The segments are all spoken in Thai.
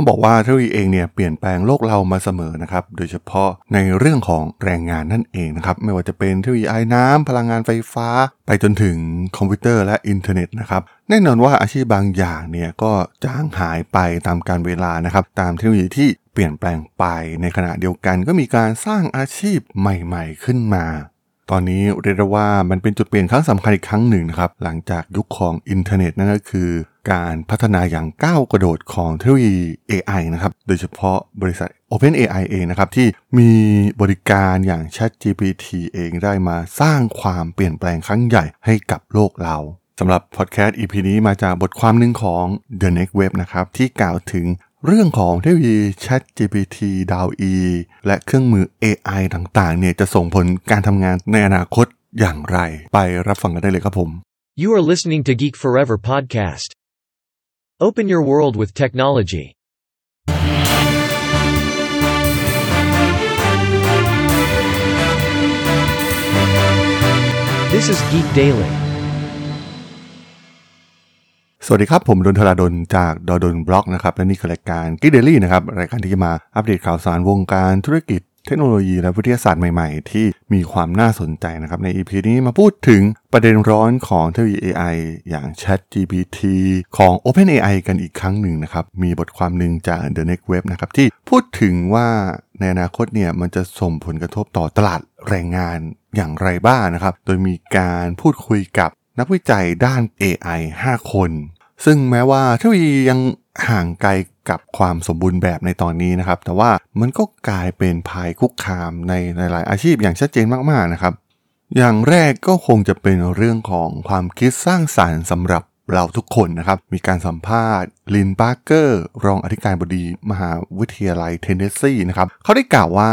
ต้องบอกว่าเทคโนโลยีเองเนี่ยเปลี่ยนแปลงโลกเรามาเสมอนะครับ โดยเฉพาะในเรื่องของแรงงานนั่นเองนะครับ ไม่ว่าจะเป็นเทคโนโลยีไอน้ำพลังงานไฟฟ้า ไปจนถึงคอมพิวเตอร์และอินเทอร์เน็ตนะครับแน่นอนว่าอาชีพบางอย่างเนี่ยก็จางหายไปตามกาลเวลานะครับ ตามเทคโนโลยีที่เปลี่ยนแปลงไปในขณะเดียวกันก็มีการสร้างอาชีพใหม่ ๆ ขึ้นมาตอนนี้เรียกว่ามันเป็นจุดเปลี่ยนครั้งสำคัญอีกครั้งหนึ่งนะครับ หลังจากยุคของอินเทอร์เน็ตนั่นก็คือ การพัฒนาอย่างก้าวกระโดดของเทคโนโลยี AI นะครับ โดยเฉพาะบริษัท OpenAI เองนะครับที่มีบริการอย่าง ChatGPT เองได้มาสร้างความเปลี่ยนแปลงครั้งใหญ่ให้กับโลกเราสำหรับพอดแคสต์ EP นี้มาจากบทความหนึ่งของ The Next Web นะครับที่กล่าวถึงเรื่องของเทคโนโลยี ChatGPT d a l e และเครื่องมือ AI ต่างๆ เนี่ยจะส่งผลการทำงานในอนาคตอย่างไร ไปรับฟังกันได้เลยครับผม You are listening to Geek Forever podcast. Open your world with technology. This is Geek Daily. สวัสดีครับ ผมดนทราดนจากดดนบล็อกนะครับ และนี่คือรายการ g e e k Daily นะครับ รายการที่จะมาอัปเดตข่าวสารวงการธุรกิจ เทคโนโลยีและวิทยาศาสตร์ใหม่ๆ ที่มีความน่าสนใจนะครับใน EP นี้มาพูดถึงประเด็นร้อนของเทคโนโลยี AI อย่าง Chat GPT ของ OpenAI กันอีกครั้งหนึ่งนะครับ มีบทความหนึ่งจาก The Next Web นะครับที่พูดถึงว่าในอนาคตเนี่ยมันจะส่งผลกระทบต่อตลาดแรงงานอย่างไรบ้างนะครับ โดยมีการพูดคุยกับนักวิจัยด้าน AI 5 คน ซึ่งแม้ว่าเทคโนโลยียังห่างไกล กับความสมบูรณ์แบบในตอนนี้นะครับ แต่ว่ามันก็กลายเป็นภัยคุกคามในหลาย ๆ อาชีพอย่างชัดเจนมาก ๆ นะครับ อย่างแรกก็คงจะเป็นเรื่องของความคิดสร้างสารรค์สำหรับเราทุกคนนะครับ มีการสัมภาษณ์ลินปาร์เกอร์ รองอธิการบดีมหาวิทยาลัยเทนเนสซีนะครับเขาได้กล่าวว่า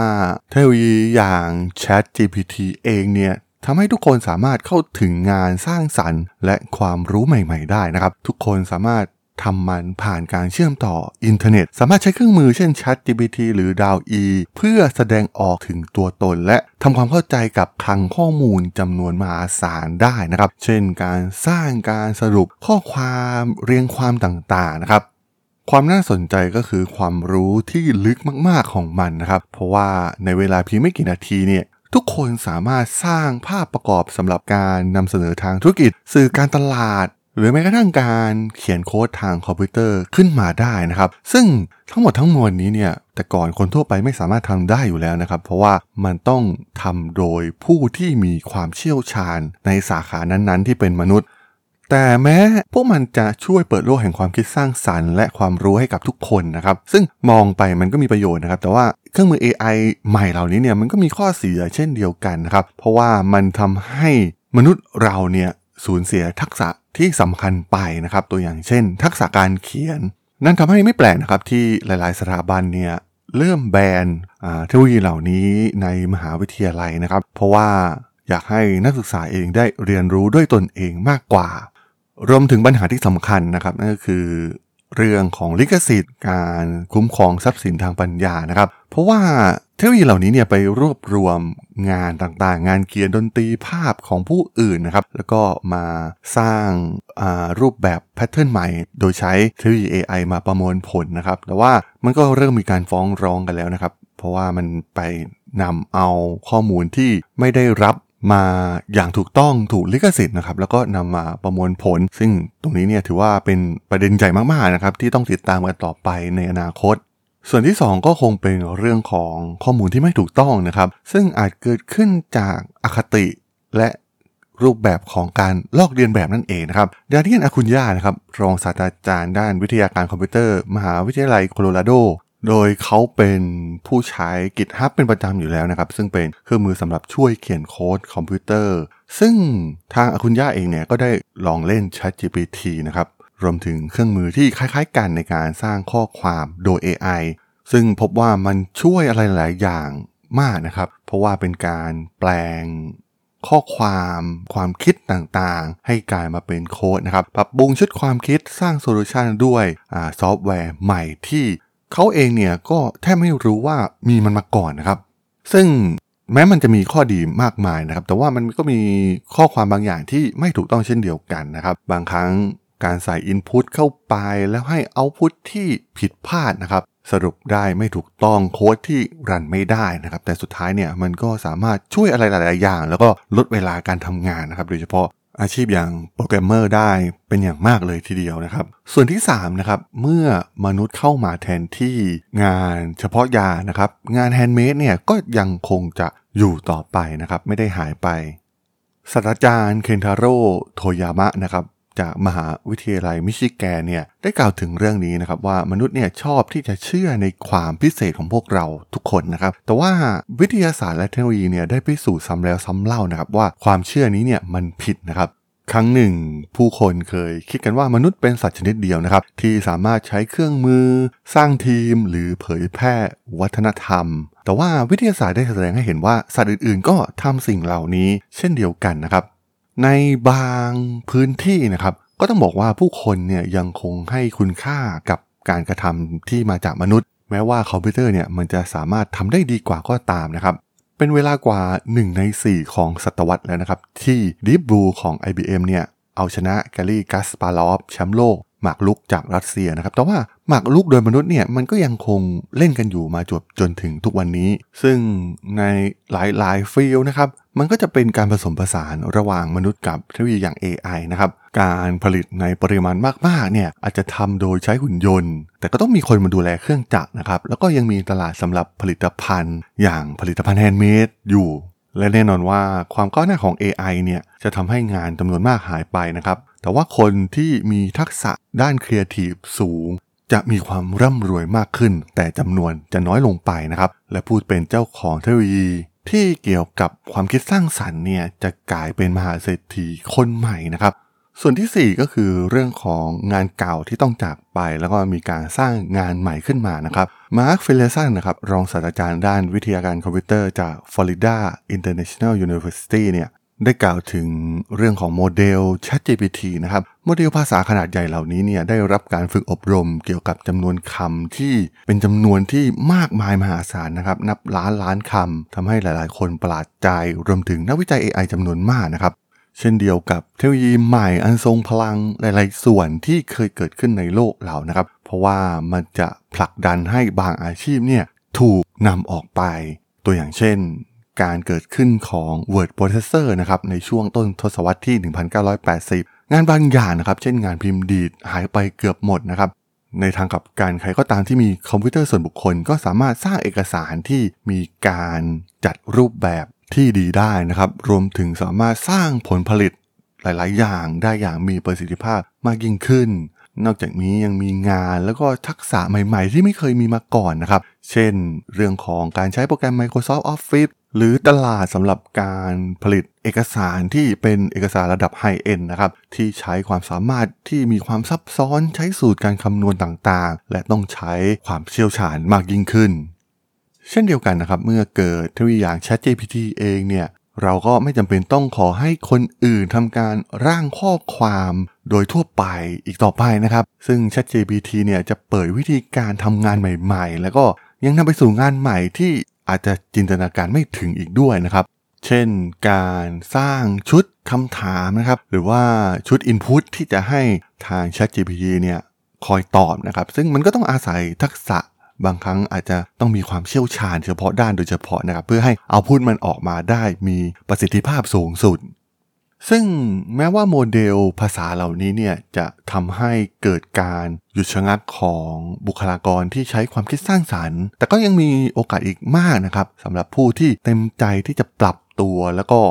เทคโนโลยีอย่าง Chat GPT เองเนี่ยทำให้ทุกคนสามารถเข้าถึงงานสร้างสรรค์ และความรู้ใหม่ ๆ ได้นะครับ ทุกคนสามารถ ทำมันผ่านการเชื่อมต่ออินเทอร์เน็ต สามารถใช้เครื่องมือเช่น Chat GPT หรือ d a l e เพื่อแสดงออกถึงตัวตน และทำความเข้าใจกับคลังข้อมูลจำนวนมหาศาลได้นะครับ เช่นการสร้างการสรุปข้อความเรียงความต่างๆนะครับความน่าสนใจก็คือความรู้ที่ลึกมากๆของมันนะครับ เพราะว่าในเวลาเพียงไม่กี่นาทีเนี่ยทุกคนสามารถสร้างภาพประกอบสำหรับการนำเสนอทางธุรกิจ สื่อการตลาด หรือแม้กระทั่งการเขียนโค้ดทางคอมพิวเตอร์ขึ้นมาได้นะครับ ซึ่งทั้งหมดทั้งมวลนี้เนี่ยแต่ก่อนคนทั่วไปไม่สามารถทำได้อยู่แล้วนะครับ เพราะว่ามันต้องทำโดยผู้ที่มีความเชี่ยวชาญในสาขานั้นๆ ที่เป็นมนุษย์ แต่แม้พวกมันจะช่วยเปิดโลกแห่งความคิดสร้างสรรค์ และความรู้ให้กับทุกคนนะครับ ซึ่งมองไปมันก็มีประโยชน์นะครับ แต่ว่าเครื่องมือ AI ใหม่เหล่านี้เนี่ยมันก็มีข้อเสียเช่นเดียวกันนะครับ เพราะว่ามันทำให้มนุษย์เราเนี่ยสูญเสียทักษะ ที่สำคัญไปนะครับ ตัวอย่างเช่น ทักษะการเขียน นั่นทำให้ไม่แปลกนะครับที่หลาย ๆ สถาบันเนี่ยเริ่มแบนเทคโนโลยีเหล่านี้ในมหาวิทยาลัยนะครับ เพราะว่าอยากให้นักศึกษาเองได้เรียนรู้ด้วยตนเองมากกว่า รวมถึงปัญหาที่สำคัญนะครับนั่นก็คือ เรื่องของลิขสิทธิ์ การคุ้มครองทรัพย์สินทางปัญญานะครับ เพราะว่าเทคโนโลยีเหล่านี้เนี่ยไปรวบรวมงานต่างๆ งานเขียนดนตรีภาพของผู้อื่นนะครับ แล้วก็มาสร้างรูปแบบแพทเทิร์นใหม่ โดยใช้เทคโนโลยี AI มาประมวลผลนะครับ แต่ว่ามันก็เริ่มมีการฟ้องร้องกันแล้วนะครับ เพราะว่ามันไปนำเอาข้อมูลที่ไม่ได้รับ มาอย่างถูกต้องถูกลิขสิทธิ์นะครับแล้วก็นำมาประมวลผล ซึ่งตรงนี้เนี่ยถือว่าเป็นประเด็นใหญ่มากๆนะครับที่ต้องติดตามกันต่อไปในอนาคต ส่วนที่ 2 ก็คงเป็นเรื่องของข้อมูลที่ไม่ถูกต้องนะครับ ซึ่งอาจเกิดขึ้นจากอคติและรูปแบบของการลอกเลียนแบบนั่นเองนะครับดาเนียล อาคุนย่านะครับรองศาสตราจารย์ด้านวิทยาการคอมพิวเตอร์ มหาวิทยาลัยโคโลราโด โดยเขาเป็นผู้ใช้ GitHub เป็นประจำอยู่แล้วนะครับ ซึ่งเป็นเครื่องมือสำหรับช่วยเขียนโค้ดคอมพิวเตอร์ ซึ่งทางอาคุนย่าเองเนี่ยก็ได้ลองเล่น ChatGPT นะครับ รวมถึงเครื่องมือที่คล้ายๆ กันในการสร้างข้อความโดย AI ซึ่งพบว่ามันช่วยอะไรหลายอย่างมากนะครับ เพราะว่าเป็นการแปลงข้อความความคิดต่างๆ ให้กลายมาเป็นโค้ดนะครับ ปรับปรุงชุดความคิดสร้าง solution ด้วยซอฟต์แวร์ใหม่ที่ เขาเองเนี่ยก็แทบไม่รู้ว่ามีมันมาก่อนนะครับ ซึ่งแม้มันจะมีข้อดีมากมายนะครับ แต่ว่ามันก็มีข้อความบางอย่างที่ไม่ถูกต้องเช่นเดียวกันนะครับ บางครั้งการใส่ input เข้าไปแล้วให้ output ที่ผิดพลาดนะครับ สรุปได้ไม่ถูกต้องโค้ดที่ run ไม่ได้นะครับ แต่สุดท้ายเนี่ยมันก็สามารถช่วยอะไรหลาย ๆ อย่าง แล้วก็ลดเวลาการทำงานนะครับ โดยเฉพาะ อาชีพอย่างโปรแกรมเมอร์ได้เป็นอย่างมากเลยทีเดียวนะครับ ส่วนที่3นะครับเมื่อมนุษย์เข้ามาแทนที่งานเฉพาะอย่างนะครับ งาน handmade เนี่ยก็ยังคงจะอยู่ต่อไปนะครับ ไม่ได้หายไปศาสตราจารย์เคนทาโร่โทยามะนะครับ จากมหาวิทยาลัยมิชิแกนเนี่ยได้กล่าวถึงเรื่องนี้นะครับว่ามนุษย์เนี่ยชอบที่จะเชื่อในความพิเศษของพวกเราทุกคนนะครับ แต่ว่าวิทยาศาสตร์และเทคโนโลยีเนี่ยได้พิสูจน์ซ้ำแล้วซ้ำเล่านะครับว่าความเชื่อนี้เนี่ยมันผิดนะครับครั้งหนึ่ง ผู้คนเคยคิดกันว่ามนุษย์เป็นสัตว์ชนิดเดียวนะครับ ที่สามารถใช้เครื่องมือ สร้างทีม หรือเผยแพร่วัฒนธรรม แต่ว่าวิทยาศาสตร์ได้แสดงให้เห็นว่าสัตว์อื่นๆ ก็ทำสิ่งเหล่านี้เช่นเดียวกันนะครับ ในบางพื้นที่นะครับ ก็ต้องบอกว่าผู้คนเนี่ยยังคงให้คุณค่ากับการกระทำที่มาจากมนุษย์ แม้ว่าคอมพิวเตอร์เนี่ยมันจะสามารถทำได้ดีกว่าก็ตามนะครับ เป็นเวลากว่า 1 ใน 4 ของศตวรรษแล้วนะครับ ที่ Deep Blue ของ IBM เนี่ยเอาชนะแกลลี่กัสปาลอฟแชมป์โลก หมากรุกจากรัสเซียนะครับ แต่ว่าหมากรุกโดยมนุษย์เนี่ยมันก็ยังคงเล่นกันอยู่มาจบจนถึงทุกวันนี้ ซึ่งในหลายๆ field นะครับ มันก็จะเป็นการผสมผสานระหว่างมนุษย์กับเทคโนโลยีอย่าง AI นะครับ การผลิตในปริมาณมากๆเนี่ยอาจจะทำโดยใช้หุ่นยนต์ แต่ก็ต้องมีคนมาดูแลเครื่องจักรนะครับ แล้วก็ยังมีตลาดสำหรับผลิตภัณฑ์ อย่างผลิตภัณฑ์ handmade อยู่ และแน่นอนว่าความก้าวหน้าของ AI เนี่ยจะทำให้งานจำนวนมากหายไปนะครับ แต่ว่าคนที่มีทักษะด้านครีเอทีฟสูง จะมีความร่ำรวยมากขึ้น แต่จำนวนจะน้อยลงไปนะครับ และผู้เป็นเจ้าของเทคโนโลยีที่เกี่ยวกับความคิดสร้างสรรค์เนี่ยจะกลายเป็นมหาเศรษฐีคนใหม่นะครับ ส่วนที่ 4 ก็คือเรื่องของงานเก่าที่ต้องจากไป แล้วก็มีการสร้างงานใหม่ขึ้นมานะครับ Mark Finlayson นะครับรองศาสตราจารย์ด้านวิทยาการคอมพิวเตอร์จาก Florida International University เนี่ยได้กล่าวถึงเรื่องของโมเดล ChatGPT นะครับโมเดลภาษาขนาดใหญ่เหล่านี้เนี่ยได้รับการฝึกอบรมเกี่ยวกับจำนวนคำที่เป็นจำนวนที่มากมายมหาศาลนะครับนับล้านล้านคำทำให้หลายๆ คนประหลาดใจรวมถึงนักวิจัย AI จำนวนมากนะครับ เช่นเดียวกับเทคโนโลยีใหม่อันทรงพลังหลาย ๆ ส่วนที่เคยเกิดขึ้นในโลกเรานะครับ เพราะว่ามันจะผลักดันให้บางอาชีพเนี่ยถูกนำออกไป ตัวอย่างเช่น การเกิดขึ้นของ Word Processor นะครับในช่วงต้นทศวรรษที่ 1980 งานบางอย่างนะครับ เช่นงานพิมพ์ดีดหายไปเกือบหมดนะครับในทางกับการใครก็ตามที่มีคอมพิวเตอร์ส่วนบุคคล ก็สามารถสร้างเอกสารที่มีการจัดรูปแบบ ที่ดีได้นะครับ รวมถึงสามารถสร้างผลผลิตหลาย ๆ อย่างได้อย่างมีประสิทธิภาพมากยิ่งขึ้น นอกจากนี้ยังมีงานแล้วก็ทักษะใหม่ ๆ ที่ไม่เคยมีมาก่อนนะครับ เช่น เรื่องของการใช้โปรแกรม Microsoft Office หรือตลาดสำหรับการผลิตเอกสารที่เป็นเอกสารระดับไฮเอ็นนะครับ ที่ใช้ความสามารถที่มีความซับซ้อนใช้สูตรการคำนวณต่างๆ และต้องใช้ความเชี่ยวชาญมากยิ่งขึ้น เช่นเดียวกันนะครับ เมื่อเกิดเทคโนโลยีอย่าง ChatGPT เองเนี่ยเราก็ไม่จำเป็นต้องขอให้คนอื่นทำการร่างข้อความโดยทั่วไปอีกต่อไปนะครับ ซึ่ง ChatGPT เนี่ยจะเปิดวิธีการทำงานใหม่ ๆ แล้วก็ยังนำไปสู่งานใหม่ที่อาจจะจินตนาการไม่ถึงอีกด้วยนะครับ เช่นการสร้างชุดคำถามนะครับ หรือว่าชุด Input ที่จะให้ทาง ChatGPT เนี่ยคอยตอบนะครับ ซึ่งมันก็ต้องอาศัยทักษะ บางครั้งอาจจะต้องมีความเชี่ยวชาญเฉพาะด้านโดยเฉพาะนะครับเพื่อให้เอาพูดมันออกมาได้มีประสิทธิภาพสูงสุด ซึ่งแม้ว่าโมเดลภาษาเหล่านี้เนี่ยจะทำให้เกิดการหยุดชะงักของบุคลากรที่ใช้ความคิดสร้างสารรค์ แต่ก็ยังมีโอกาสอีกมากนะครับสำหรับผู้ที่เต็มใจที่จะปรับตัวแล้วก็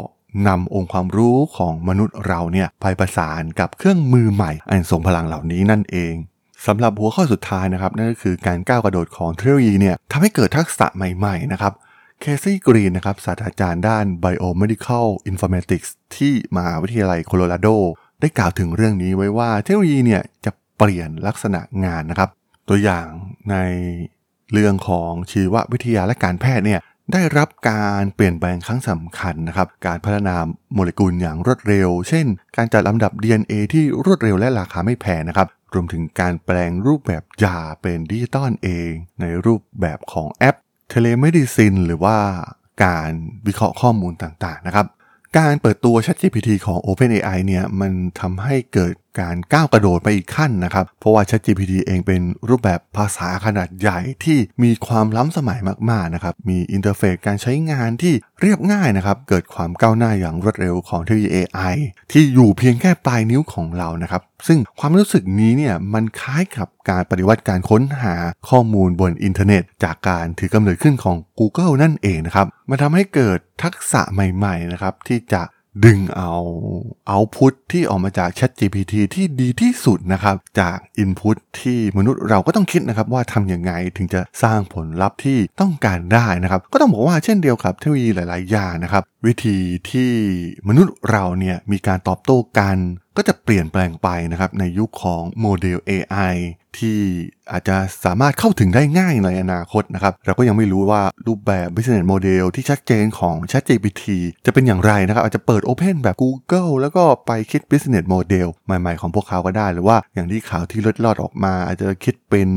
นำองค์ความรู้ของมนุษย์เราเนี่ยไปประสานกับเครื่องมือใหม่ อันทรงพลังเหล่านี้นั่นเอง สำหรับหัวข้อสุดท้ายนะครับนั่นก็คือการก้าวกระโดดของเทคโนโลยีเนี่ยทำให้เกิดทักษะใหม่ๆนะครับเคซี่กรีนนะครับศาสตราจารย์ด้าน Biomedical Informatics ที่มหาวิทยาลัยโคโลราโด ได้กล่าวถึงเรื่องนี้ไว้ว่าเทคโนโลยีเนี่ยจะเปลี่ยนลักษณะงานนะครับ ตัวอย่างในเรื่องของชีววิทยาและการแพทย์เนี่ยได้รับการเปลี่ยนแปลงครั้งสำคัญนะครับ การพัฒนาโมเลกุลอย่างรวดเร็ว เช่น การจัดลำดับ DNA ที่รวดเร็วและราคาไม่แพงนะครับ รวมถึงการแปลงรูปแบบยาเป็นดิจิตอลเอง ในรูปแบบของแอป telemedicine หรือว่าการวิเคราะห์ข้อมูลต่างๆนะครับ การเปิดตัว ChatGPT ของ OpenAI เนี่ยมันทำให้เกิด การก้าวกระโดดไปอีกขั้นนะครับ เพราะว่า ChatGPT เองเป็นรูปแบบภาษาขนาดใหญ่ที่มีความล้ำสมัยมากๆนะครับมีอินเทอร์เฟซการใช้งานที่เรียบง่ายนะครับเกิดความก้าวหน้าอย่างรวดเร็วของเทคโนโลยี AI ที่อยู่เพียงแค่ปลายนิ้วของเรานะครับซึ่งความรู้สึกนี้เนี่ยมันคล้ายกับการปฏิวัติการค้นหาข้อมูลบนอินเทอร์เน็ต จากการถือกำเนิดขึ้นของ Google นั่นเองนะครับมันทำให้เกิดทักษะใหม่ๆนะครับที่จะ ดึงเอา output ที่ออกมาจาก ChatGPT ที่ดีที่สุดนะครับ จาก Input ที่มนุษย์เราก็ต้องคิดนะครับว่าทำอย่างไงถึงจะสร้างผลลัพธ์ที่ต้องการได้นะครับ ก็ต้องบอกว่าเช่นเดียวกับเทคโนโลยีหลาย ๆ อย่างนะครับ วิธีที่มนุษย์เราเนี่ยมีการตอบโต้กัน ก็จะเปลี่ยนแปลงไปนะครับในยุคของโมเดล AI ที่อาจจะสามารถเข้าถึงได้ง่ายในอนาคตนะครับ เราก็ยังไม่รู้ว่ารูปแบบ business model ที่ชัดเจนของ ChatGPT จะเป็นอย่างไรนะครับ อาจจะเปิด Open แบบ Google แล้วก็ไปคิด business model ใหม่ๆ ของพวกเขาก็ได้ หรือว่าอย่างที่ข่าวที่ลดลอดออกมา อาจจะคิดเป็น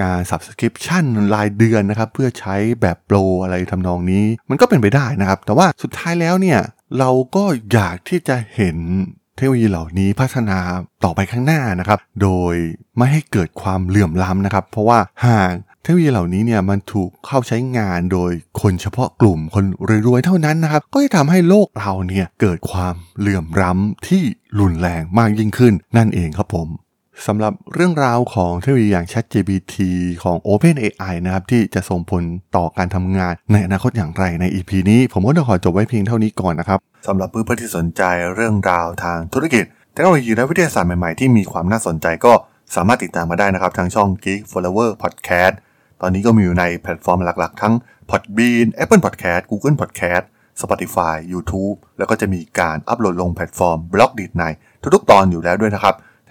การ subscription รายเดือนนะครับ เพื่อใช้แบบโปรอะไรทำนองนี้ มันก็เป็นไปได้นะครับ แต่ว่าสุดท้ายแล้วเนี่ยเราก็อยากที่จะเห็น เทคโนโลยีเหล่านี้พัฒนาต่อไปข้างหน้านะครับ โดยไม่ให้เกิดความเหลื่อมล้ำนะครับ เพราะว่าหากเทคโนโลยีเหล่านี้เนี่ยมันถูกเข้าใช้งานโดยคนเฉพาะกลุ่มคนรวยๆเท่านั้นนะครับ ก็จะทำให้โลกเราเนี่ยเกิดความเหลื่อมล้ำที่รุนแรงมากยิ่งขึ้นนั่นเองครับผม สำหรับเรื่องราวของเทคโนโลยีอย่าง ChatGPT ของ OpenAI นะครับที่จะส่งผลต่อการทำงานในอนาคตอย่างไรใน EP นี้ ผมก็จะขอจบไว้เพียงเท่านี้ก่อนนะครับสำหรับเพื่อนๆที่สนใจเรื่องราวทางธุรกิจ เทคโนโลยีและวิทยาศาสตร์ใหม่ๆ ที่มีความน่าสนใจก็สามารถติดตามมาได้นะครับทางช่อง Geek Forever Podcast ตอนนี้ก็มีอยู่ในแพลตฟอร์มหลักๆ ทั้ง Podbean Apple Podcast Google Podcast Spotify YouTube แล้วก็จะมีการอัปโหลดลงแพลตฟอร์ม Blockdit ในทุกๆ ตอนอยู่แล้วด้วยนะครับ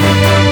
Música